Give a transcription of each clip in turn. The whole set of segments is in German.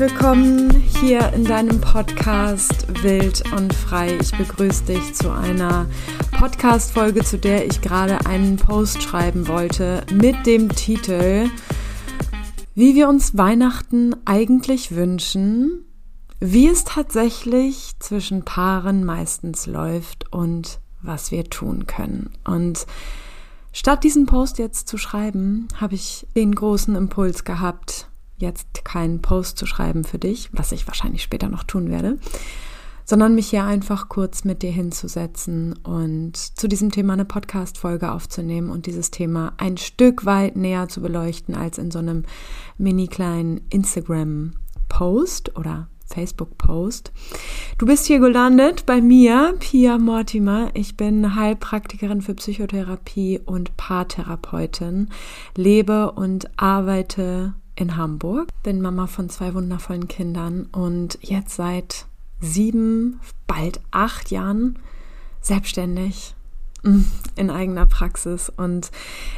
willkommen hier in deinem Podcast Wild und Frei. Ich begrüße dich zu einer Podcast-Folge, zu der ich gerade einen Post schreiben wollte mit dem Titel Wie wir uns Weihnachten eigentlich wünschen, wie es tatsächlich zwischen Paaren meistens läuft und was wir tun können. Und statt diesen Post jetzt zu schreiben, habe ich den großen Impuls gehabt, jetzt keinen Post zu schreiben für dich, was ich wahrscheinlich später noch tun werde, sondern mich hier einfach kurz mit dir hinzusetzen und zu diesem Thema eine Podcast-Folge aufzunehmen und dieses Thema ein Stück weit näher zu beleuchten als in so einem mini kleinen Instagram-Post oder Facebook-Post. Du bist hier gelandet bei mir, Pia Mortimer. Ich bin Heilpraktikerin für Psychotherapie und Paartherapeutin, lebe und arbeite in Hamburg, bin Mama von zwei wundervollen Kindern und jetzt seit sieben, bald acht Jahren selbstständig mm, in eigener Praxis. Und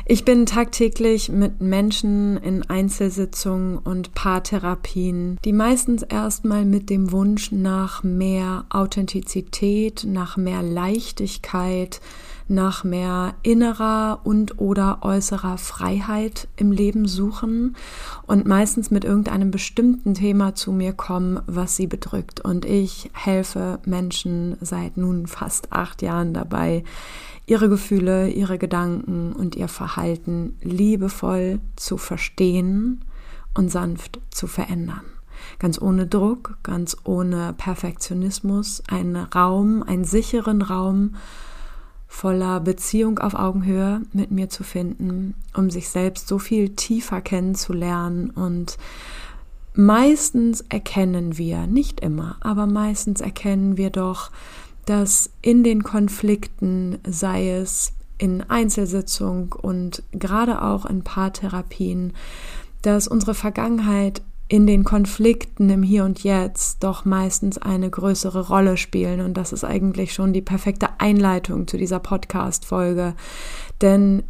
ich bin tagtäglich mit Menschen in Einzelsitzungen und Paartherapien, die meistens erstmal mit dem Wunsch nach mehr Authentizität, nach mehr Leichtigkeit, nach mehr innerer und oder äußerer Freiheit im Leben suchen und meistens mit irgendeinem bestimmten Thema zu mir kommen, was sie bedrückt. Und ich helfe Menschen seit nun fast acht Jahren dabei, ihre Gefühle, ihre Gedanken und ihr Verhalten liebevoll zu verstehen und sanft zu verändern ganz ohne Druck, ganz ohne Perfektionismus, einen Raum, einen sicheren Raum, voller Beziehung auf Augenhöhe mit mir zu finden, um sich selbst so viel tiefer kennenzulernen. Und meistens erkennen wir, nicht immer, aber meistens erkennen wir doch, dass in den Konflikten, sei es in Einzelsitzung und gerade auch in Paartherapien, dass unsere Vergangenheit in den Konflikten im Hier und Jetzt doch meistens eine größere Rolle spielen. Und das ist eigentlich schon die perfekte Einleitung zu dieser Podcast-Folge. Denn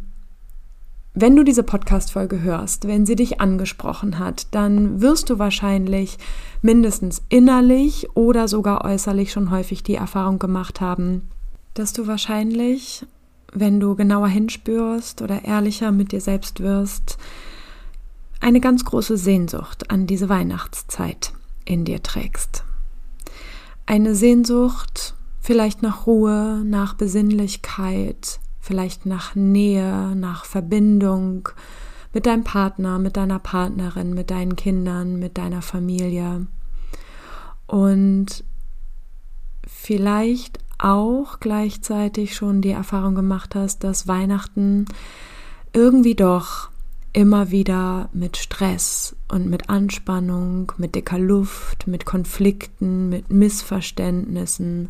wenn du diese Podcast-Folge hörst, wenn sie dich angesprochen hat, dann wirst du wahrscheinlich mindestens innerlich oder sogar äußerlich schon häufig die Erfahrung gemacht haben, dass du wahrscheinlich, wenn du genauer hinspürst oder ehrlicher mit dir selbst wirst, eine ganz große Sehnsucht an diese Weihnachtszeit in dir trägst. Eine Sehnsucht vielleicht nach Ruhe, nach Besinnlichkeit, vielleicht nach Nähe, nach Verbindung mit deinem Partner, mit deiner Partnerin, mit deinen Kindern, mit deiner Familie. Und vielleicht auch gleichzeitig schon die Erfahrung gemacht hast, dass Weihnachten irgendwie doch immer wieder mit Stress und mit Anspannung, mit dicker Luft, mit Konflikten, mit Missverständnissen,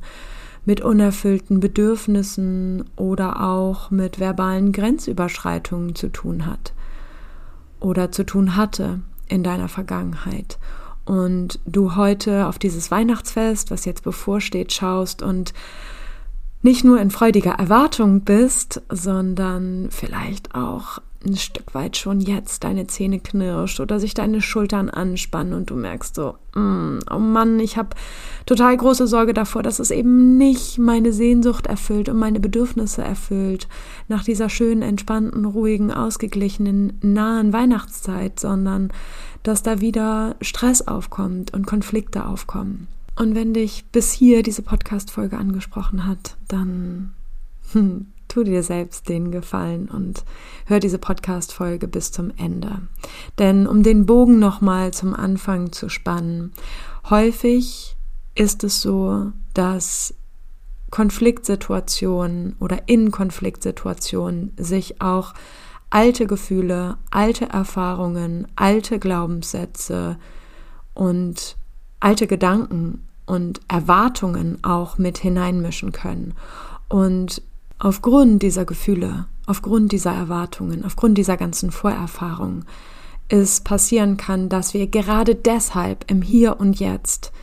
mit unerfüllten Bedürfnissen oder auch mit verbalen Grenzüberschreitungen zu tun hat oder zu tun hatte in deiner Vergangenheit. Und du heute auf dieses Weihnachtsfest, was jetzt bevorsteht, schaust und nicht nur in freudiger Erwartung bist, sondern vielleicht auch ein Stück weit schon jetzt deine Zähne knirscht oder sich deine Schultern anspannen und du merkst so, mm, oh Mann, ich habe total große Sorge davor, dass es eben nicht meine Sehnsucht erfüllt und meine Bedürfnisse erfüllt nach dieser schönen, entspannten, ruhigen, ausgeglichenen, nahen Weihnachtszeit, sondern dass da wieder Stress aufkommt und Konflikte aufkommen. Und wenn dich bis hier diese Podcast-Folge angesprochen hat, dann hm, tu dir selbst den Gefallen und hör diese Podcast-Folge bis zum Ende. Denn um den Bogen nochmal zum Anfang zu spannen, häufig ist es so, dass Konfliktsituationen oder in Konfliktsituationen sich auch alte Gefühle, alte Erfahrungen, alte Glaubenssätze und alte Gedanken und Erwartungen auch mit hineinmischen können. Und aufgrund dieser Gefühle, aufgrund dieser Erwartungen, aufgrund dieser ganzen Vorerfahrungen es passieren kann, dass wir gerade deshalb im Hier und Jetzt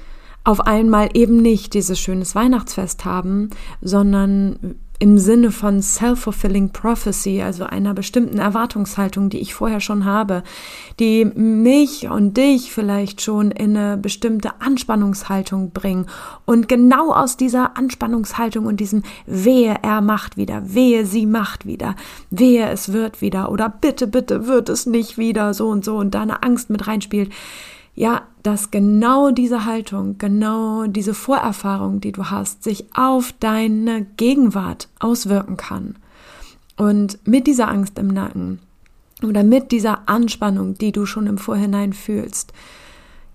auf einmal eben nicht dieses schönes Weihnachtsfest haben, sondern im Sinne von self-fulfilling prophecy, also einer bestimmten Erwartungshaltung, die ich vorher schon habe, die mich und dich vielleicht schon in eine bestimmte Anspannungshaltung bringen. Und genau aus dieser Anspannungshaltung und diesem Wehe, er macht wieder, wehe, sie macht wieder, wehe, es wird wieder oder bitte, bitte wird es nicht wieder, so und so und da eine Angst mit reinspielt ja, dass genau diese Haltung, genau diese Vorerfahrung, die du hast, sich auf deine Gegenwart auswirken kann. Und mit dieser Angst im Nacken oder mit dieser Anspannung, die du schon im Vorhinein fühlst,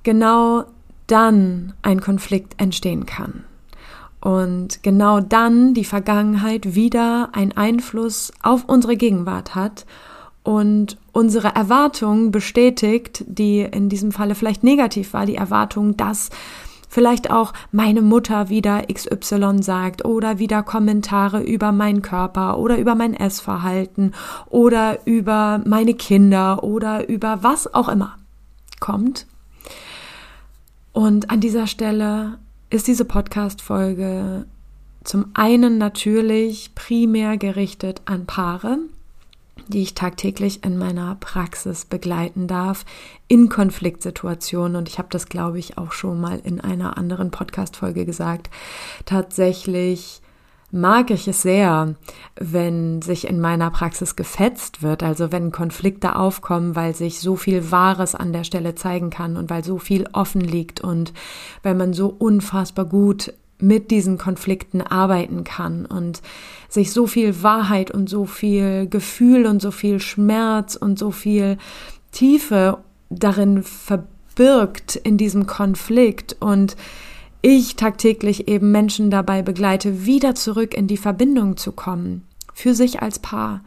genau dann ein Konflikt entstehen kann. Und genau dann die Vergangenheit wieder einen Einfluss auf unsere Gegenwart hat und unsere Erwartung bestätigt, die in diesem Falle vielleicht negativ war, die Erwartung, dass vielleicht auch meine Mutter wieder XY sagt oder wieder Kommentare über meinen Körper oder über mein Essverhalten oder über meine Kinder oder über was auch immer kommt. Und an dieser Stelle ist diese Podcast-Folge zum einen natürlich primär gerichtet an Paare, die ich tagtäglich in meiner Praxis begleiten darf in Konfliktsituationen. Und ich habe das, glaube ich, auch schon mal in einer anderen Podcast-Folge gesagt. Tatsächlich mag ich es sehr, wenn sich in meiner Praxis gefetzt wird, also wenn Konflikte aufkommen, weil sich so viel Wahres an der Stelle zeigen kann und weil so viel offen liegt und weil man so unfassbar gut mit diesen Konflikten arbeiten kann und sich so viel Wahrheit und so viel Gefühl und so viel Schmerz und so viel Tiefe darin verbirgt in diesem Konflikt und ich tagtäglich eben Menschen dabei begleite, wieder zurück in die Verbindung zu kommen, für sich als Paar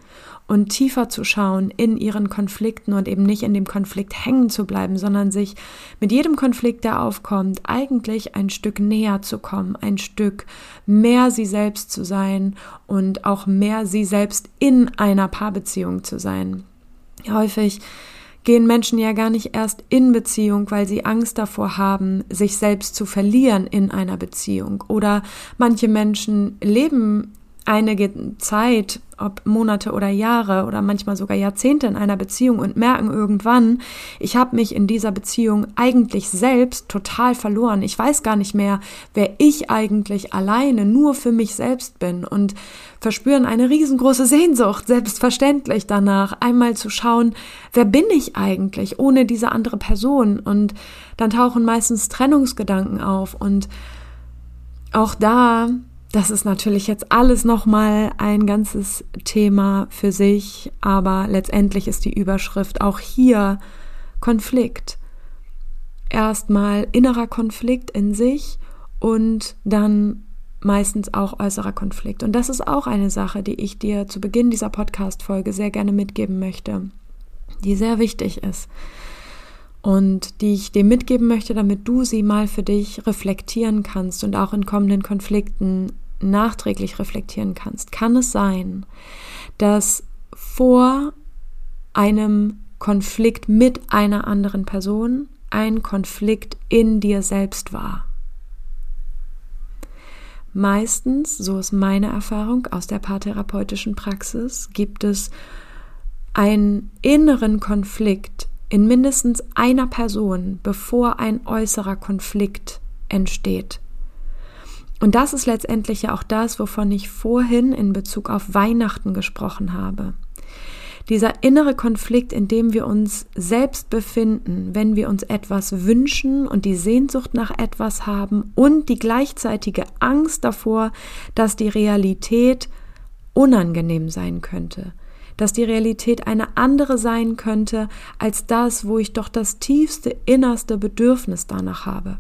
und tiefer zu schauen in ihren Konflikten und eben nicht in dem Konflikt hängen zu bleiben, sondern sich mit jedem Konflikt, der aufkommt, eigentlich ein Stück näher zu kommen, ein Stück mehr sie selbst zu sein und auch mehr sie selbst in einer Paarbeziehung zu sein. Häufig gehen Menschen ja gar nicht erst in Beziehung, weil sie Angst davor haben, sich selbst zu verlieren in einer Beziehung. Oder manche Menschen leben einige Zeit, ob Monate oder Jahre oder manchmal sogar Jahrzehnte in einer Beziehung und merken irgendwann, ich habe mich in dieser Beziehung eigentlich selbst total verloren. Ich weiß gar nicht mehr, wer ich eigentlich alleine nur für mich selbst bin und verspüren eine riesengroße Sehnsucht, selbstverständlich danach, einmal zu schauen, wer bin ich eigentlich ohne diese andere Person und dann tauchen meistens Trennungsgedanken auf und auch da das ist natürlich jetzt alles nochmal ein ganzes Thema für sich, aber letztendlich ist die Überschrift auch hier Konflikt. Erstmal innerer Konflikt in sich und dann meistens auch äußerer Konflikt. Und das ist auch eine Sache, die ich dir zu Beginn dieser Podcast-Folge sehr gerne mitgeben möchte, die sehr wichtig ist und die ich dir mitgeben möchte, damit du sie mal für dich reflektieren kannst und auch in kommenden Konflikten nachträglich reflektieren kannst. Kann es sein, dass vor einem Konflikt mit einer anderen Person ein Konflikt in dir selbst war? Meistens, so ist meine Erfahrung aus der paartherapeutischen Praxis, gibt es einen inneren Konflikt in mindestens einer Person, bevor ein äußerer Konflikt entsteht. Und das ist letztendlich ja auch das, wovon ich vorhin in Bezug auf Weihnachten gesprochen habe. Dieser innere Konflikt, in dem wir uns selbst befinden, wenn wir uns etwas wünschen und die Sehnsucht nach etwas haben und die gleichzeitige Angst davor, dass die Realität unangenehm sein könnte dass die Realität eine andere sein könnte als das, wo ich doch das tiefste, innerste Bedürfnis danach habe.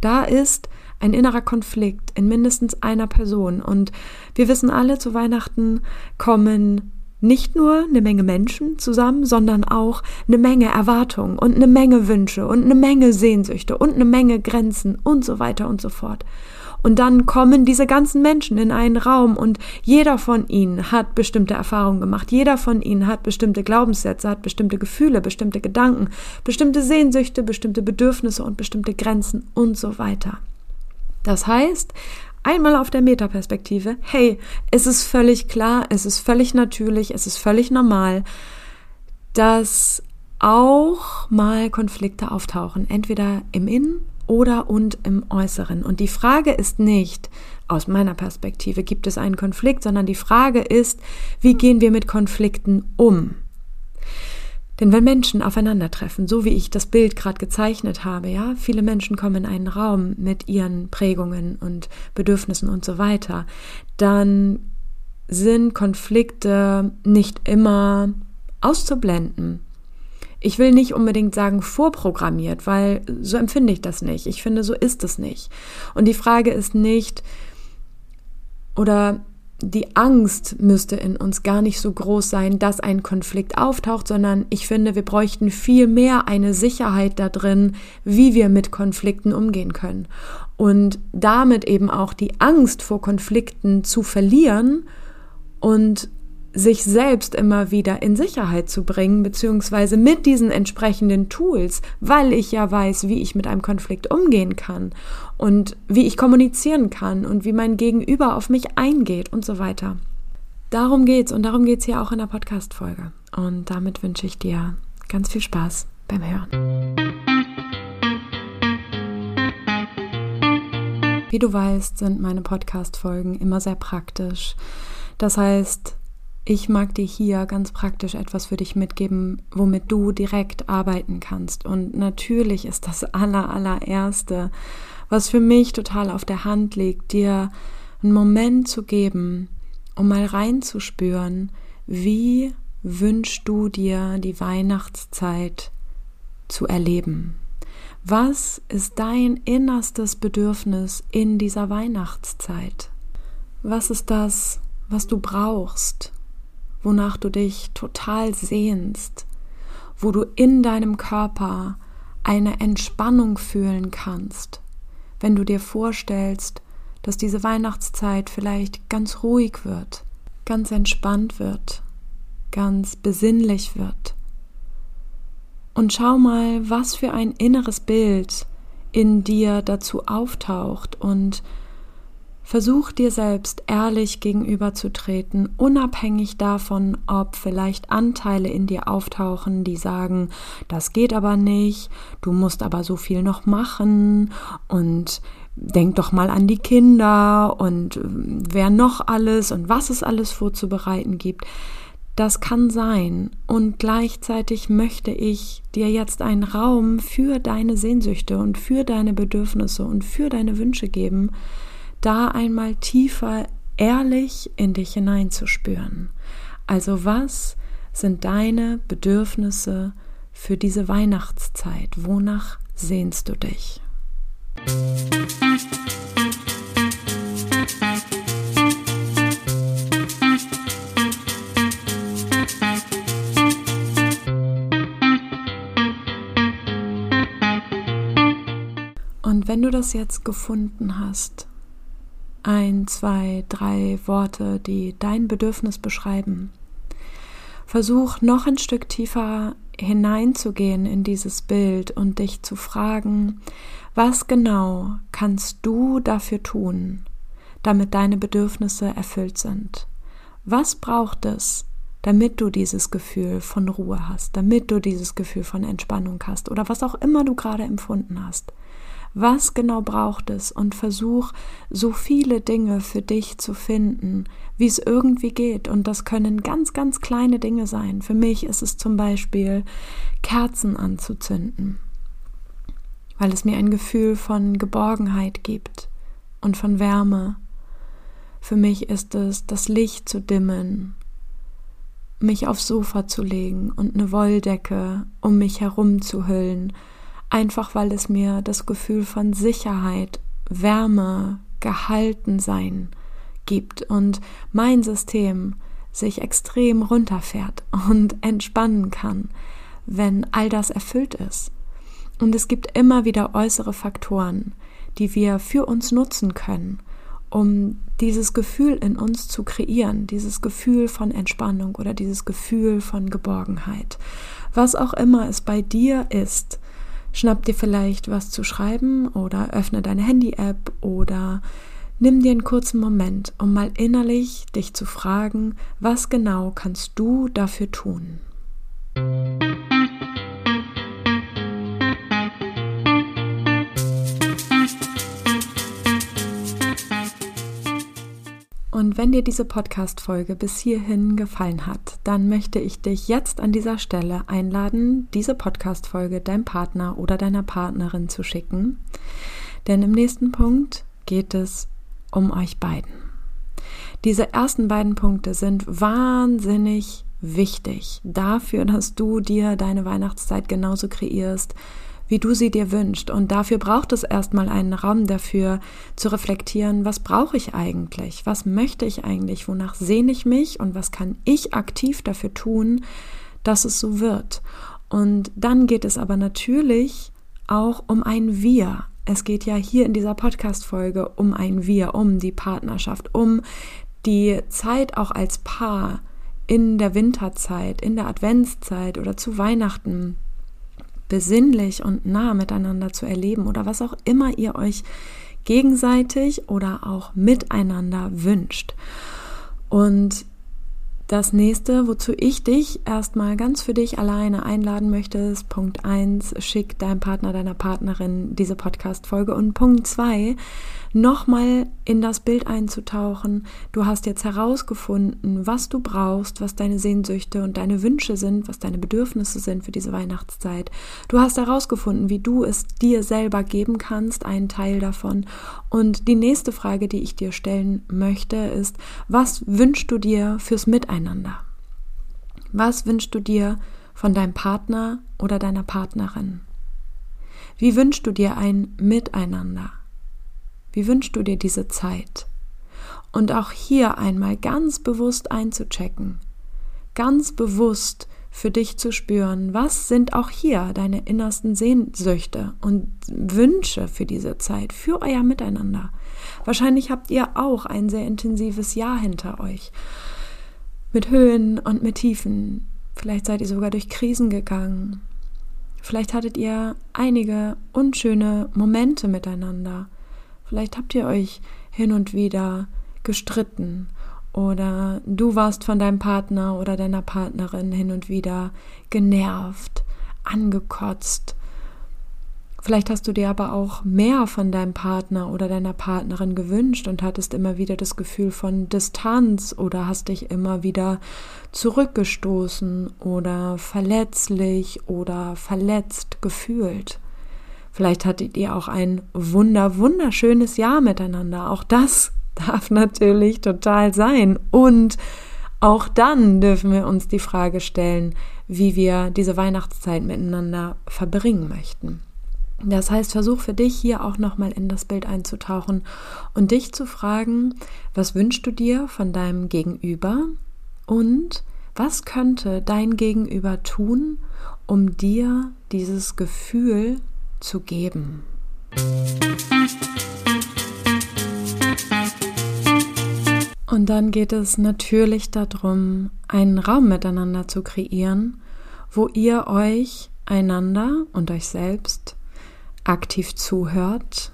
Da ist ein innerer Konflikt in mindestens einer Person. Und wir wissen alle, zu Weihnachten kommen nicht nur eine Menge Menschen zusammen, sondern auch eine Menge Erwartungen und eine Menge Wünsche und eine Menge Sehnsüchte und eine Menge Grenzen und so weiter und so fort. Und dann kommen diese ganzen Menschen in einen Raum und jeder von ihnen hat bestimmte Erfahrungen gemacht. Jeder von ihnen hat bestimmte Glaubenssätze, hat bestimmte Gefühle, bestimmte Gedanken, bestimmte Sehnsüchte, bestimmte Bedürfnisse und bestimmte Grenzen und so weiter. Das heißt, einmal auf der Metaperspektive, hey, es ist völlig klar, es ist völlig natürlich, es ist völlig normal, dass auch mal Konflikte auftauchen, entweder im Innen oder und im Äußeren. Und die Frage ist nicht, aus meiner Perspektive gibt es einen Konflikt, sondern die Frage ist, wie gehen wir mit Konflikten um? Denn wenn Menschen aufeinandertreffen, so wie ich das Bild gerade gezeichnet habe, ja, viele Menschen kommen in einen Raum mit ihren Prägungen und Bedürfnissen und so weiter, dann sind Konflikte nicht immer auszublenden. Ich will nicht unbedingt sagen vorprogrammiert, weil so empfinde ich das nicht. Ich finde, so ist es nicht. Und die Frage ist nicht, oder die Angst müsste in uns gar nicht so groß sein, dass ein Konflikt auftaucht, sondern ich finde, wir bräuchten viel mehr eine Sicherheit da drin, wie wir mit Konflikten umgehen können. Und damit eben auch die Angst vor Konflikten zu verlieren und sich selbst immer wieder in Sicherheit zu bringen, beziehungsweise mit diesen entsprechenden Tools, weil ich ja weiß, wie ich mit einem Konflikt umgehen kann und wie ich kommunizieren kann und wie mein Gegenüber auf mich eingeht und so weiter. Darum geht's und darum geht's hier auch in der Podcast-Folge. Und damit wünsche ich dir ganz viel Spaß beim Hören. Wie du weißt, sind meine Podcast-Folgen immer sehr praktisch. Das heißt, ich mag dir hier ganz praktisch etwas für dich mitgeben, womit du direkt arbeiten kannst. Und natürlich ist das aller, allererste, was für mich total auf der Hand liegt, dir einen Moment zu geben, um mal reinzuspüren, wie wünschst du dir die Weihnachtszeit zu erleben? Was ist dein innerstes Bedürfnis in dieser Weihnachtszeit? Was ist das, was du brauchst? Wonach du dich total sehnst, wo du in deinem Körper eine Entspannung fühlen kannst, wenn du dir vorstellst, dass diese Weihnachtszeit vielleicht ganz ruhig wird, ganz entspannt wird, ganz besinnlich wird. Und schau mal, was für ein inneres Bild in dir dazu auftaucht und Versuch dir selbst ehrlich gegenüberzutreten, unabhängig davon, ob vielleicht Anteile in dir auftauchen, die sagen, das geht aber nicht, du musst aber so viel noch machen und denk doch mal an die Kinder und wer noch alles und was es alles vorzubereiten gibt. Das kann sein. Und gleichzeitig möchte ich dir jetzt einen Raum für deine Sehnsüchte und für deine Bedürfnisse und für deine Wünsche geben, da einmal tiefer ehrlich in dich hineinzuspüren. Also was sind deine Bedürfnisse für diese Weihnachtszeit? Wonach sehnst du dich? Und wenn du das jetzt gefunden hast, ein, zwei, drei Worte, die dein Bedürfnis beschreiben. Versuch noch ein Stück tiefer hineinzugehen in dieses Bild und dich zu fragen, was genau kannst du dafür tun, damit deine Bedürfnisse erfüllt sind? Was braucht es, damit du dieses Gefühl von Ruhe hast, damit du dieses Gefühl von Entspannung hast oder was auch immer du gerade empfunden hast? Was genau braucht es und versuch so viele Dinge für dich zu finden, wie es irgendwie geht. Und das können ganz, ganz kleine Dinge sein. Für mich ist es zum Beispiel Kerzen anzuzünden, weil es mir ein Gefühl von Geborgenheit gibt und von Wärme. Für mich ist es das Licht zu dimmen, mich aufs Sofa zu legen und eine Wolldecke um mich herum zu hüllen einfach weil es mir das Gefühl von Sicherheit, Wärme, Gehaltensein gibt und mein System sich extrem runterfährt und entspannen kann, wenn all das erfüllt ist. Und es gibt immer wieder äußere Faktoren, die wir für uns nutzen können, um dieses Gefühl in uns zu kreieren, dieses Gefühl von Entspannung oder dieses Gefühl von Geborgenheit. Was auch immer es bei dir ist, Schnapp dir vielleicht was zu schreiben oder öffne deine Handy-App oder Nimm dir einen kurzen Moment, um mal innerlich dich zu fragen, was genau kannst du dafür tun? Wenn dir diese Podcast-Folge bis hierhin gefallen hat, dann möchte ich dich jetzt an dieser Stelle einladen, diese Podcast-Folge deinem Partner oder deiner Partnerin zu schicken. Denn im nächsten Punkt geht es um euch beiden. Diese ersten beiden Punkte sind wahnsinnig wichtig dafür, dass du dir deine Weihnachtszeit genauso kreierst, wie du sie dir wünschst. Und dafür braucht es erstmal einen Raum dafür zu reflektieren, was brauche ich eigentlich? Was möchte ich eigentlich? Wonach sehne ich mich? Und was kann ich aktiv dafür tun, dass es so wird? Und dann geht es aber natürlich auch um ein Wir, es geht ja hier in dieser Podcast-Folge um ein Wir, um die Partnerschaft, um die Zeit auch als Paar in der Winterzeit, in der Adventszeit oder zu Weihnachten besinnlich und nah miteinander zu erleben oder was auch immer ihr euch gegenseitig oder auch miteinander wünscht. Und das nächste, wozu ich dich erstmal ganz für dich alleine einladen möchte, ist Punkt 1, schick deinem Partner, deiner Partnerin diese Podcast-Folge. Und Punkt 2, nochmal in das Bild einzutauchen. Du hast jetzt herausgefunden, was du brauchst, was deine Sehnsüchte und deine Wünsche sind, was deine Bedürfnisse sind für diese Weihnachtszeit. Du hast herausgefunden, wie du es dir selber geben kannst, einen Teil davon. Und die nächste Frage, die ich dir stellen möchte, ist, was wünschst du dir fürs Miteinander? Was wünschst du dir von deinem Partner oder deiner Partnerin? Wie wünschst du dir ein Miteinander? Wie wünschst du dir diese Zeit? Und auch hier einmal ganz bewusst einzuchecken, ganz bewusst für dich zu spüren, was sind auch hier deine innersten Sehnsüchte und Wünsche für diese Zeit, für euer Miteinander. Wahrscheinlich habt ihr auch ein sehr intensives Jahr hinter euch. Mit Höhen und mit Tiefen. Vielleicht seid ihr sogar durch Krisen gegangen. Vielleicht hattet ihr einige unschöne Momente miteinander. Vielleicht habt ihr euch hin und wieder gestritten oder du warst von deinem Partner oder deiner Partnerin hin und wieder genervt, angekotzt. Vielleicht hast du dir aber auch mehr von deinem Partner oder deiner Partnerin gewünscht und hattest immer wieder das Gefühl von Distanz oder hast dich immer wieder zurückgestoßen oder verletzlich oder verletzt gefühlt. Vielleicht hattet ihr auch ein wunder, wunderschönes Jahr miteinander. Auch das darf natürlich total sein. Und auch dann dürfen wir uns die Frage stellen, wie wir diese Weihnachtszeit miteinander verbringen möchten. Das heißt, versuch für dich hier auch nochmal in das Bild einzutauchen und dich zu fragen, was wünschst du dir von deinem Gegenüber und was könnte dein Gegenüber tun, um dir dieses Gefühl zu geben. Und dann geht es natürlich darum, einen Raum miteinander zu kreieren, wo ihr euch einander und euch selbst aktiv zuhört,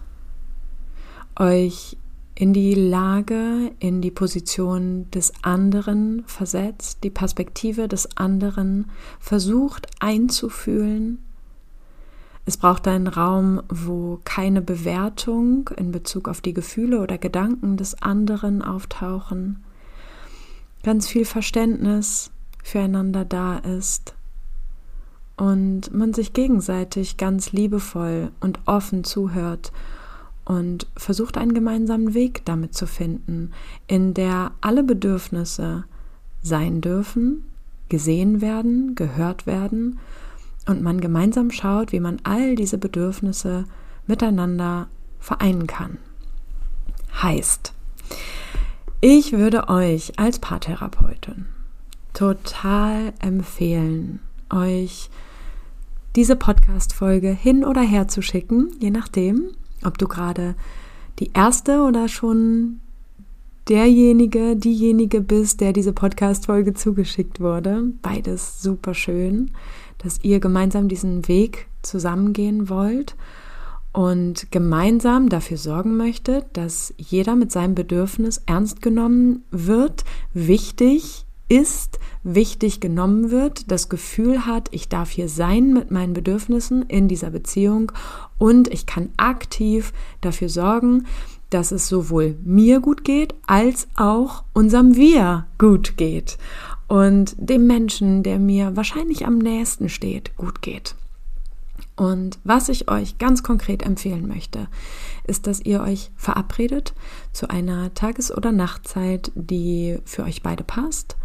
euch in die Lage, in die Position des anderen versetzt, die Perspektive des anderen versucht einzufühlen es braucht einen Raum, wo keine Bewertung in Bezug auf die Gefühle oder Gedanken des anderen auftauchen. Ganz viel Verständnis füreinander da ist und man sich gegenseitig ganz liebevoll und offen zuhört und versucht einen gemeinsamen Weg damit zu finden, in der alle Bedürfnisse sein dürfen, gesehen werden, gehört werden und man gemeinsam schaut, wie man all diese Bedürfnisse miteinander vereinen kann. Heißt, ich würde euch als Paartherapeutin total empfehlen, euch diese Podcast-Folge hin oder her zu schicken, je nachdem, ob du gerade die erste oder schon derjenige, diejenige bist, der diese Podcast-Folge zugeschickt wurde. Beides super schön dass ihr gemeinsam diesen Weg zusammengehen wollt. und gemeinsam dafür sorgen möchte, dass jeder mit seinem Bedürfnis ernst genommen wird, wichtig ist, wichtig genommen wird, das Gefühl hat, ich darf hier sein mit meinen Bedürfnissen in dieser Beziehung und ich kann aktiv dafür sorgen, dass es sowohl mir gut geht, als auch unserem Wir gut geht und dem Menschen, der mir wahrscheinlich am nächsten steht, gut geht. Und was ich euch ganz konkret empfehlen möchte, ist, dass ihr euch verabredet zu einer Tages- oder Nachtzeit, die für euch beide passt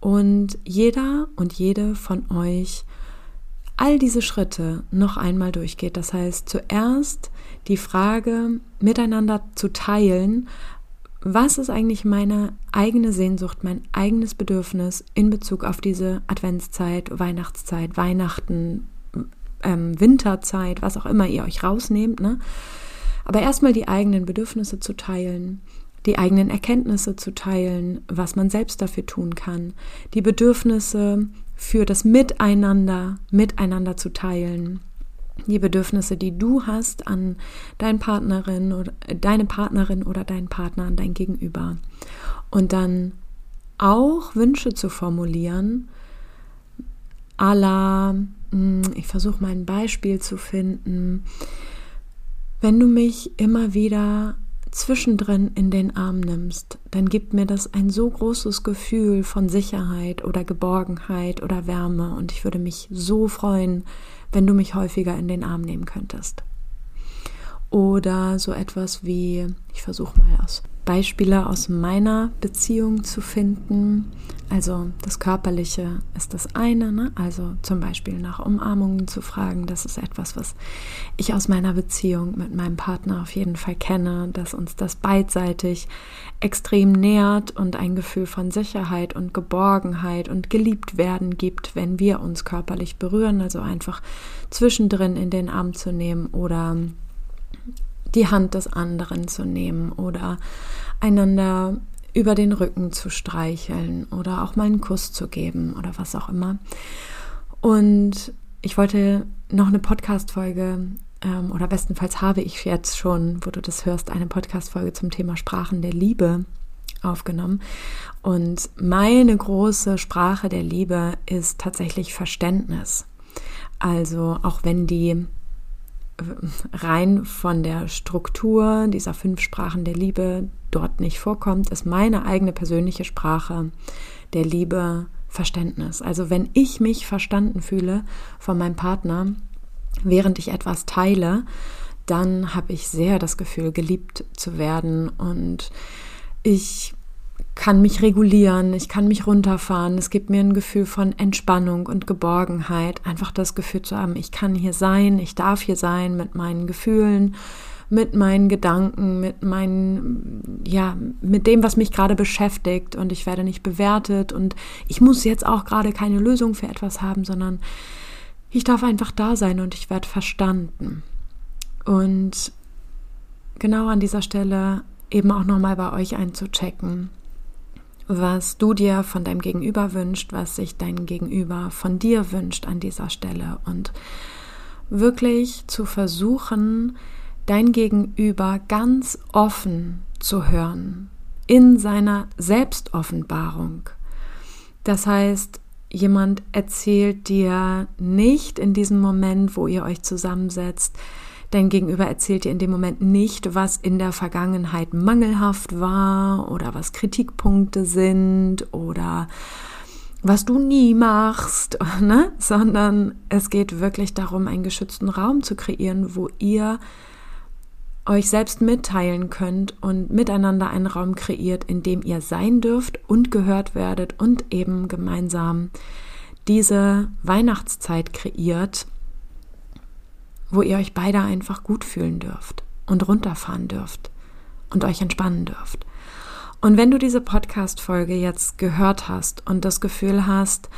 und jeder und jede von euch all diese Schritte noch einmal durchgeht. Das heißt, zuerst die Frage miteinander zu teilen, was ist eigentlich meine eigene Sehnsucht, mein eigenes Bedürfnis in Bezug auf diese Adventszeit, Weihnachtszeit, Weihnachten, ähm, Winterzeit, was auch immer ihr euch rausnehmt. Ne? Aber erstmal die eigenen Bedürfnisse zu teilen, die eigenen Erkenntnisse zu teilen, was man selbst dafür tun kann, die Bedürfnisse für das Miteinander, miteinander zu teilen, die Bedürfnisse, die du hast an deine Partnerin oder deine Partnerin oder deinen Partner, an dein Gegenüber. Und dann auch Wünsche zu formulieren, à la, hm, ich versuche mal ein Beispiel zu finden, wenn du mich immer wieder zwischendrin in den Arm nimmst, dann gibt mir das ein so großes Gefühl von Sicherheit oder Geborgenheit oder Wärme und ich würde mich so freuen, wenn du mich häufiger in den Arm nehmen könntest. Oder so etwas wie, ich versuche mal aus Beispiele aus meiner Beziehung zu finden. Also das Körperliche ist das eine, ne? also zum Beispiel nach Umarmungen zu fragen. Das ist etwas, was ich aus meiner Beziehung mit meinem Partner auf jeden Fall kenne, dass uns das beidseitig extrem nährt und ein Gefühl von Sicherheit und Geborgenheit und geliebt werden gibt, wenn wir uns körperlich berühren. Also einfach zwischendrin in den Arm zu nehmen oder die Hand des anderen zu nehmen oder einander über den Rücken zu streicheln oder auch mal einen Kuss zu geben oder was auch immer. Und ich wollte noch eine Podcast-Folge ähm, oder bestenfalls habe ich jetzt schon, wo du das hörst, eine Podcast-Folge zum Thema Sprachen der Liebe aufgenommen. Und meine große Sprache der Liebe ist tatsächlich Verständnis. Also auch wenn die rein von der Struktur dieser fünf Sprachen der Liebe dort nicht vorkommt, ist meine eigene persönliche Sprache der Liebe Verständnis. Also wenn ich mich verstanden fühle von meinem Partner, während ich etwas teile, dann habe ich sehr das Gefühl, geliebt zu werden und ich kann mich regulieren, ich kann mich runterfahren. Es gibt mir ein Gefühl von Entspannung und Geborgenheit. Einfach das Gefühl zu haben, ich kann hier sein, ich darf hier sein mit meinen Gefühlen, mit meinen Gedanken, mit meinen, ja, mit dem, was mich gerade beschäftigt und ich werde nicht bewertet und ich muss jetzt auch gerade keine Lösung für etwas haben, sondern ich darf einfach da sein und ich werde verstanden. Und genau an dieser Stelle eben auch nochmal bei euch einzuchecken was du dir von deinem Gegenüber wünscht, was sich dein Gegenüber von dir wünscht an dieser Stelle und wirklich zu versuchen, dein Gegenüber ganz offen zu hören in seiner Selbstoffenbarung. Das heißt, jemand erzählt dir nicht in diesem Moment, wo ihr euch zusammensetzt, Dein Gegenüber erzählt dir in dem Moment nicht, was in der Vergangenheit mangelhaft war oder was Kritikpunkte sind oder was du nie machst, ne? sondern es geht wirklich darum, einen geschützten Raum zu kreieren, wo ihr euch selbst mitteilen könnt und miteinander einen Raum kreiert, in dem ihr sein dürft und gehört werdet und eben gemeinsam diese Weihnachtszeit kreiert, wo ihr euch beide einfach gut fühlen dürft und runterfahren dürft und euch entspannen dürft. Und wenn du diese Podcast-Folge jetzt gehört hast und das Gefühl hast,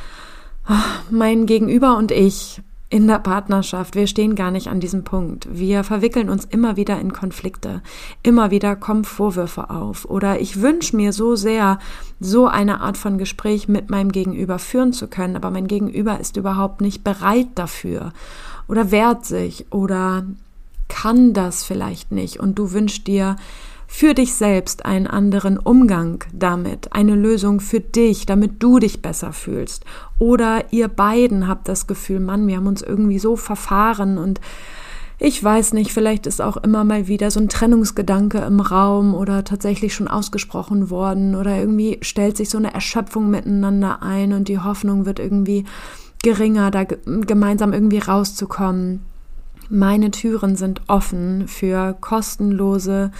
ah, mein Gegenüber und ich in der Partnerschaft, wir stehen gar nicht an diesem Punkt. Wir verwickeln uns immer wieder in Konflikte. Immer wieder kommen Vorwürfe auf. Oder ich wünsche mir so sehr, so eine Art von Gespräch mit meinem Gegenüber führen zu können, aber mein Gegenüber ist überhaupt nicht bereit dafür oder wehrt sich oder kann das vielleicht nicht und du wünschst dir für dich selbst einen anderen Umgang damit, eine Lösung für dich, damit du dich besser fühlst. Oder ihr beiden habt das Gefühl, Mann, wir haben uns irgendwie so verfahren und ich weiß nicht, vielleicht ist auch immer mal wieder so ein Trennungsgedanke im Raum oder tatsächlich schon ausgesprochen worden oder irgendwie stellt sich so eine Erschöpfung miteinander ein und die Hoffnung wird irgendwie geringer, da gemeinsam irgendwie rauszukommen. Meine Türen sind offen für kostenlose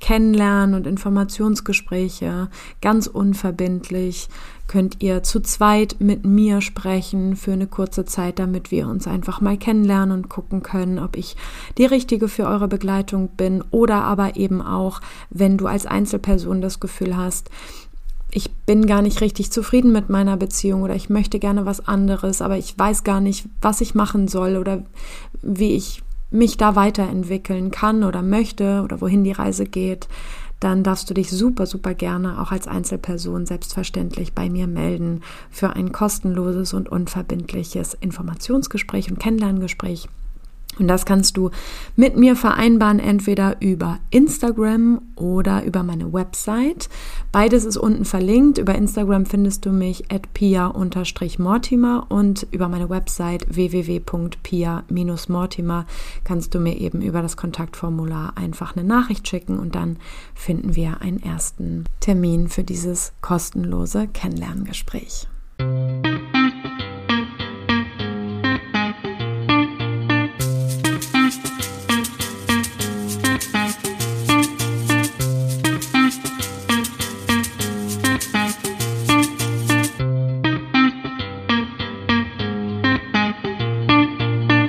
Kennenlernen und Informationsgespräche, ganz unverbindlich. Könnt ihr zu zweit mit mir sprechen für eine kurze Zeit, damit wir uns einfach mal kennenlernen und gucken können, ob ich die richtige für eure Begleitung bin oder aber eben auch, wenn du als Einzelperson das Gefühl hast, ich bin gar nicht richtig zufrieden mit meiner Beziehung oder ich möchte gerne was anderes, aber ich weiß gar nicht, was ich machen soll oder wie ich mich da weiterentwickeln kann oder möchte oder wohin die Reise geht, dann darfst du dich super, super gerne auch als Einzelperson selbstverständlich bei mir melden für ein kostenloses und unverbindliches Informationsgespräch und Kennenlerngespräch und das kannst du mit mir vereinbaren, entweder über Instagram oder über meine Website. Beides ist unten verlinkt. Über Instagram findest du mich at pia-mortimer und über meine Website www.pia-mortimer kannst du mir eben über das Kontaktformular einfach eine Nachricht schicken und dann finden wir einen ersten Termin für dieses kostenlose Kennenlerngespräch.